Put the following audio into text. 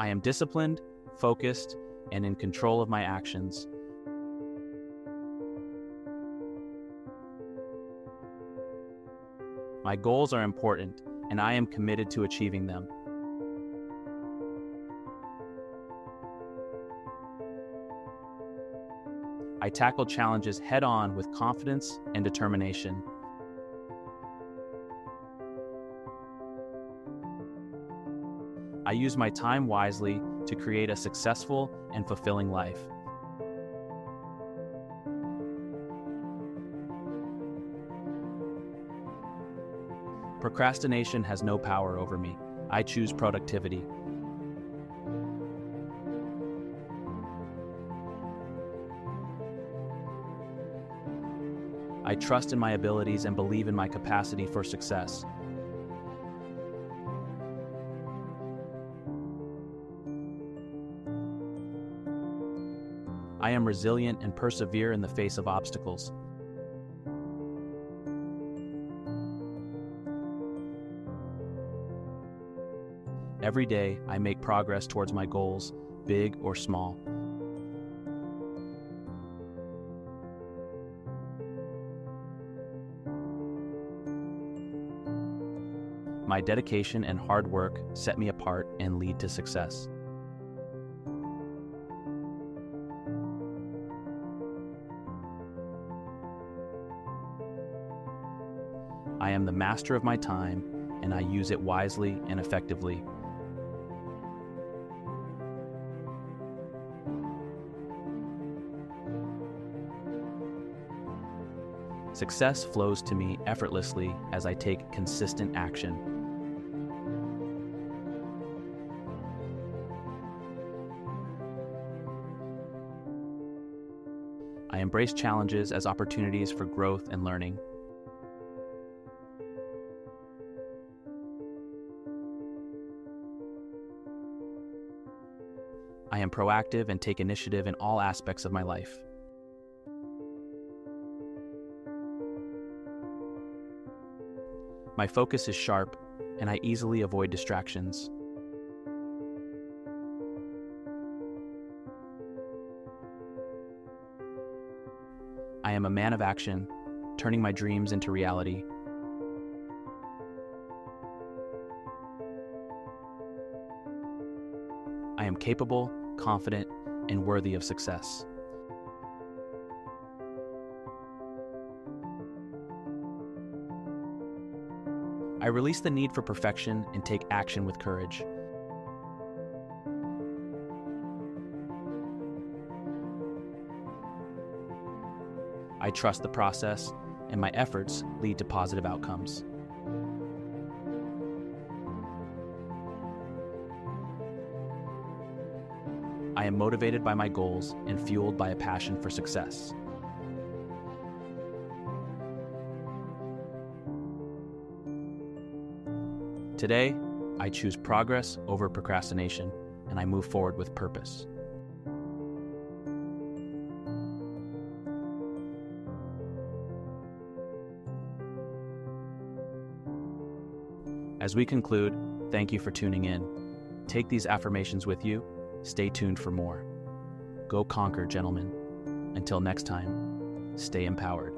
I am disciplined, focused, and in control of my actions. My goals are important, and I am committed to achieving them. I tackle challenges head on with confidence and determination. I use my time wisely to create a successful and fulfilling life. Procrastination has no power over me. I choose productivity. I trust in my abilities and believe in my capacity for success. I am resilient and persevere in the face of obstacles. Every day, I make progress towards my goals, big or small. My dedication and hard work set me apart and lead to success. I am the master of my time, and I use it wisely and effectively. Success flows to me effortlessly as I take consistent action. I embrace challenges as opportunities for growth and learning. I am proactive and take initiative in all aspects of my life. My focus is sharp, and I easily avoid distractions. I am a man of action, turning my dreams into reality. I am capable, confident, and worthy of success. I release the need for perfection and take action with courage. I trust the process, and my efforts lead to positive outcomes. I am motivated by my goals and fueled by a passion for success. Today, I choose progress over procrastination and I move forward with purpose. As we conclude, thank you for tuning in. Take these affirmations with you. Stay tuned for more. Go conquer, gentlemen. Until next time, stay empowered.